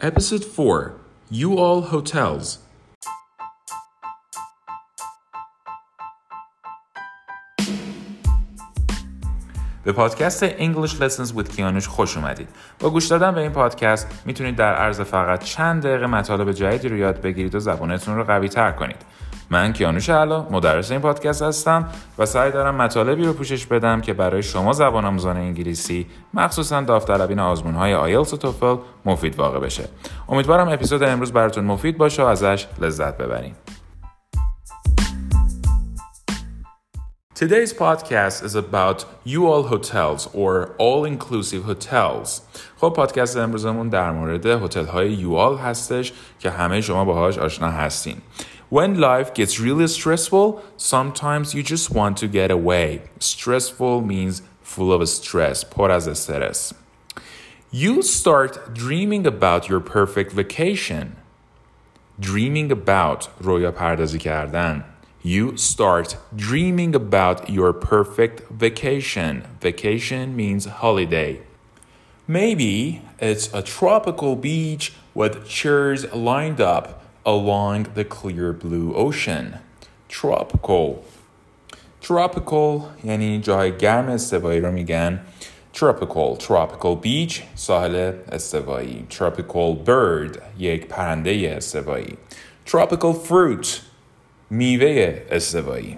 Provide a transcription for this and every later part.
Episode 4 You All Hotels به پادکست English Lessons with کیانوش خوش اومدید. با گوش دادن به این پادکست می‌تونید در عرض فقط چند دقیقه مطالب جدیدی رو یاد بگیرید و زبانتون رو قوی تر کنید. من کیانوش علا مدرس این پادکست هستم و سعی دارم مطالبی رو پوشش بدم که برای شما زبان آموزان انگلیسی مخصوصا داوطلبین آزمون های آیلتس و توفل مفید واقع بشه امیدوارم اپیزود امروز براتون مفید باشه و ازش لذت ببریم Today's podcast is about you all hotels or all inclusive hotels. خب پادکست امروزمون در مورد هتل های you all هستش که همه شما باهاش آشنا هستین. When life gets really stressful, sometimes you just want to get away. Stressful means full of stress, پر از استرس. You start dreaming about your perfect vacation. Dreaming about رویا پردازی کردن. You start dreaming about your perfect vacation. Vacation means holiday. Maybe it's a tropical beach with chairs lined up along the clear blue ocean. Tropical. Tropical یعنی جای گرم استوایی رو میگن tropical tropical beach ساحل استوایی tropical bird یک پرنده استوایی tropical fruit میوه استوایی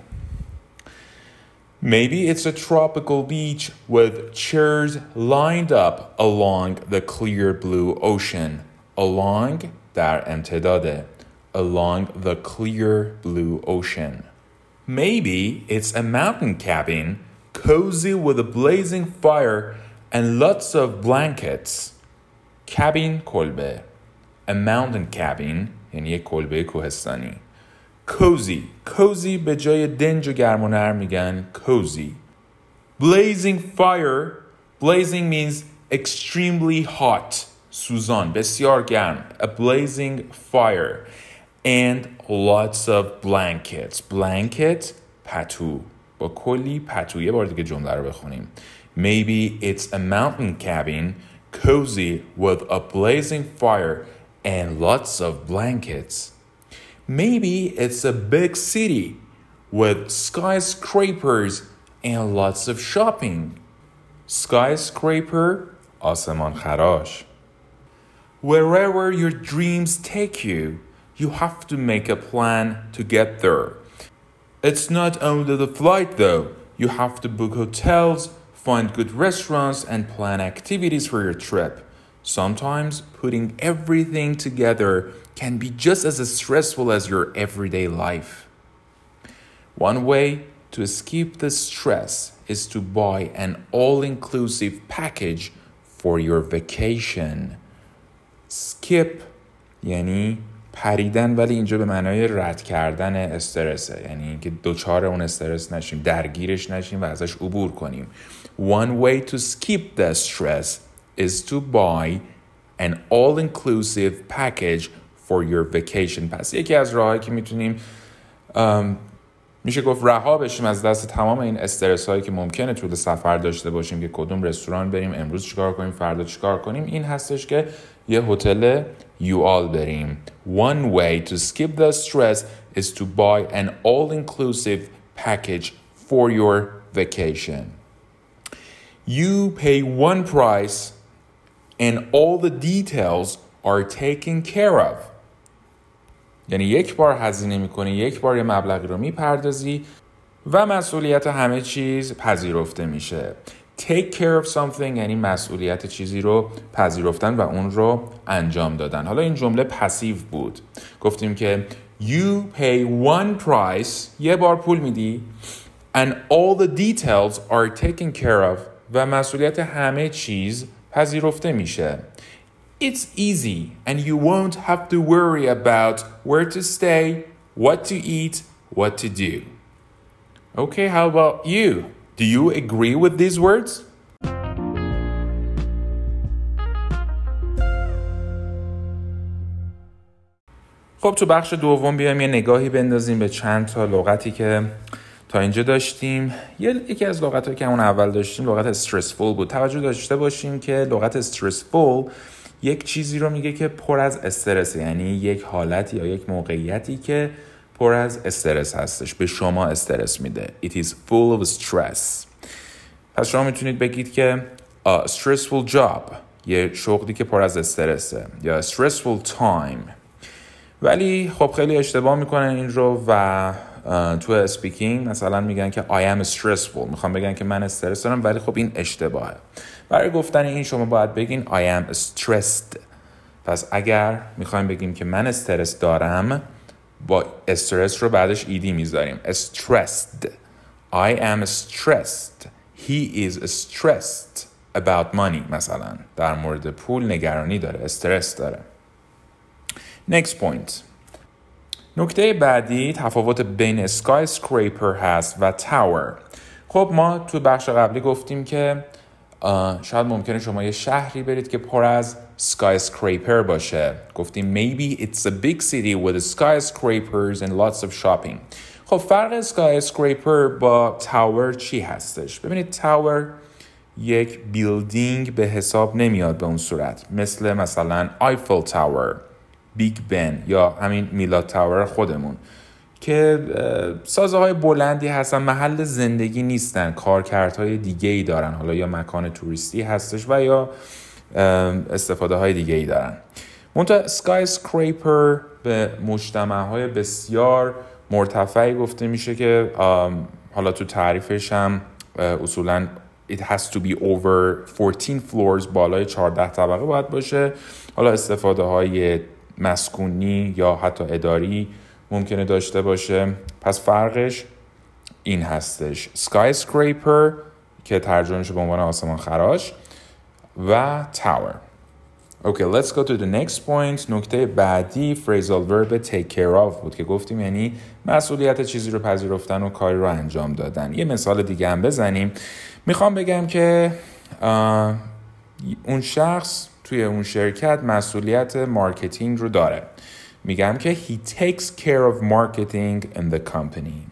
Maybe it's a tropical beach with chairs lined up along the clear blue ocean. Along در امتداده along the clear blue ocean. Maybe it's a mountain cabin cozy with a blazing fire and lots of blankets. Cabin کلبه A mountain cabin یعنی یک کلبه کوهستانی cozy cozy به جای دنج و گرم و نرم میگن cozy blazing fire blazing means extremely hot سوزان بسیار گرم a blazing fire and lots of blankets blanket پتو با کلی پتو یه بار دیگه جمله رو بخونیم maybe it's a mountain cabin cozy with a blazing fire and lots of blankets Maybe it's a big city with skyscrapers and lots of shopping. Skyscraper, آسمان خراش. Wherever your dreams take you, you have to make a plan to get there. It's not only the flight though, you have to book hotels, find good restaurants, and plan activities for your trip. Sometimes putting everything together can be just as stressful as your everyday life. One way to escape the stress is to buy an all inclusive package for your vacation. Skip یعنی پریدن ولی اینجا به معنای رد کردن استرسه. یعنی اینکه دوچار اون استرس نشیم درگیرش نشیم و ازش عبور کنیم. One way to skip the stress is to buy an all-inclusive package for your vacation پس یکی از راههایی که می‌تونیم میشه گفت رها بشیم از دست تمام این استرس هایی که ممکنه طول سفر داشته باشیم که کدوم رستوران بریم امروز چیکار کنیم فردا چیکار کنیم این هستش که یه هتل یو آل بریم One way to skip the stress is to buy an all-inclusive package for your vacation. You pay one price and all the details are taken care of. یعنی یک بار هزینه میکنی یک بار یه مبلغی رو میپردازی و مسئولیت همه چیز پذیرفته میشه take care of something یعنی مسئولیت چیزی رو پذیرفتن و اون رو انجام دادن حالا این جمله پسیو بود گفتیم که you pay one price یه بار پول میدی and all the details are taken care of و مسئولیت همه چیز پذیرفته میشه It's easy and you won't have to worry about where to stay, what to eat, what to do. Okay, how about you? Do you agree with these words? خب تو بخش دوم بیایم یه نگاهی بندازیم به چند تا لغتی که تا اینجا داشتیم یکی از لغت که همون اول داشتیم لغت استرسفول بود توجه داشته باشیم که لغت استرسفول یک چیزی رو میگه که پر از استرس یعنی یک حالت یا یک موقعیتی که پر از استرس هستش. به شما استرس میده. It is full of stress. پس شما می‌تونید بگید که a stressful job یه شغلی که پر از استرسه یا stressful time. ولی خب خیلی اشتباه می‌کنن این رو و تو اسپیکینگ مثلا میگن که I am stressful. می‌خوام بگن که من استرس دارم ولی خب این اشتباهه. برای گفتن این شما باید بگین I am stressed. پس اگر می‌خوایم بگیم که من استرس دارم با استرس رو بعدش ایدی می‌ذاریم. Stressed. I am stressed. He is stressed about money مثلا. در مورد پول نگرانی داره استرس داره. Next point. نکته بعدی تفاوت بین سکریپر هست و تاور خب ما تو بخش قبلی گفتیم که شاید ممکنه شما یه شهری برید که پر از skyscraper باشه. گفتیم maybe it's a big city with skyscrapers and lots of shopping. خب فرق skyscraper با tower چی هستش؟ ببینید tower یک building به حساب نمیاد به اون صورت. مثل مثلا Eiffel Tower Big Ben یا همین میلاد tower خودمون. که سازه های بلندی هستن محل زندگی نیستن کارکردهای دیگه ای دارن حالا یا مکان توریستی هستش و یا استفاده های دیگه ای دارن. منتها سکای سکریپر به مجتمع های بسیار مرتفعی گفته میشه که حالا تو تعریفش هم اصولا it has to be over 14 floors بالای 14 طبقه باید باشه. حالا استفاده های مسکونی یا حتی اداری ممکنه داشته باشه. پس فرقش این هستش. Skyscraper که ترجمه به عنوان آسمان خراش و tower. okay let's go to the next point. نکته بعدی phrasal verb take care of بود که گفتیم یعنی مسئولیت چیزی رو پذیرفتن و کاری رو انجام دادن. یه مثال دیگه هم بزنیم. می‌خوام بگم که اون شخص توی اون شرکت مسئولیت مارکتینگ رو داره. میگم که he takes care of marketing in the company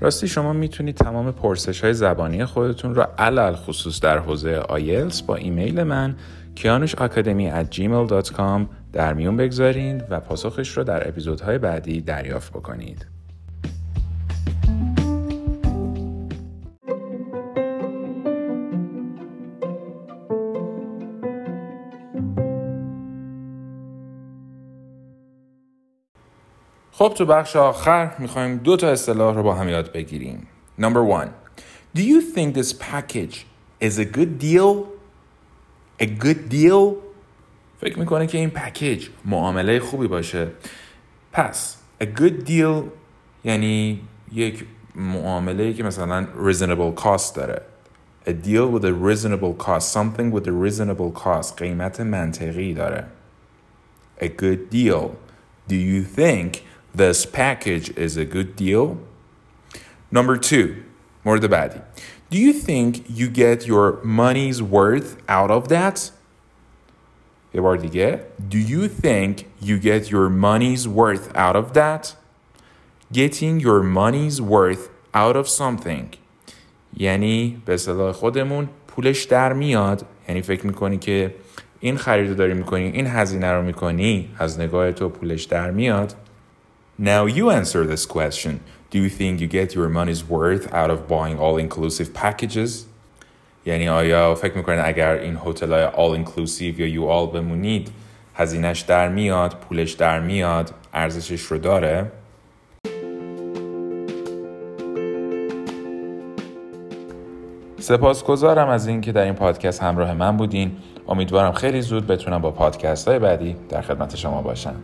راستی شما می‌تونید تمام پرسش های زبانی خودتون رو علل خصوص در حوزه آیلز با ایمیل من کیانوش gmail.com در میون بگذارین و پاسخش رو در اپیزودهای بعدی دریافت بکنید. خب تو بخش آخر می‌خوایم دو تا اصطلاح رو با هم یاد بگیریم. Number one. Do you think this package is a good deal? A good deal? فکر می‌کنه که این پکیج معامله خوبی باشه. پس a good deal یعنی یک معامله که مثلا reasonable cost داره. A deal with a reasonable cost. Something with a reasonable cost. قیمت منطقی داره. A good deal. Do you think this package is a good deal? Number two, مورد بعدی. Do you think you get your money's worth out of that? یه بار دیگه. Do you think you get your money's worth out of that? Getting your money's worth out of something. یعنی به صلاح خودمون پولش در میاد یعنی فکر میکنی که این خرید رو داری میکنی این هزینه رو میکنی از نگاه تو پولش در میاد Now you answer this question. Do you think you get your money's worth out of buying all-inclusive packages? یعنی آیا فکر می‌کنید اگر این هتل های all inclusive یا یو آل بمونید هزینش در میاد پولش در میاد ارزشش رو داره سپاسگزارم از اینکه در این پادکست همراه من بودین امیدوارم خیلی زود بتونم با پادکست های بعدی در خدمت شما باشم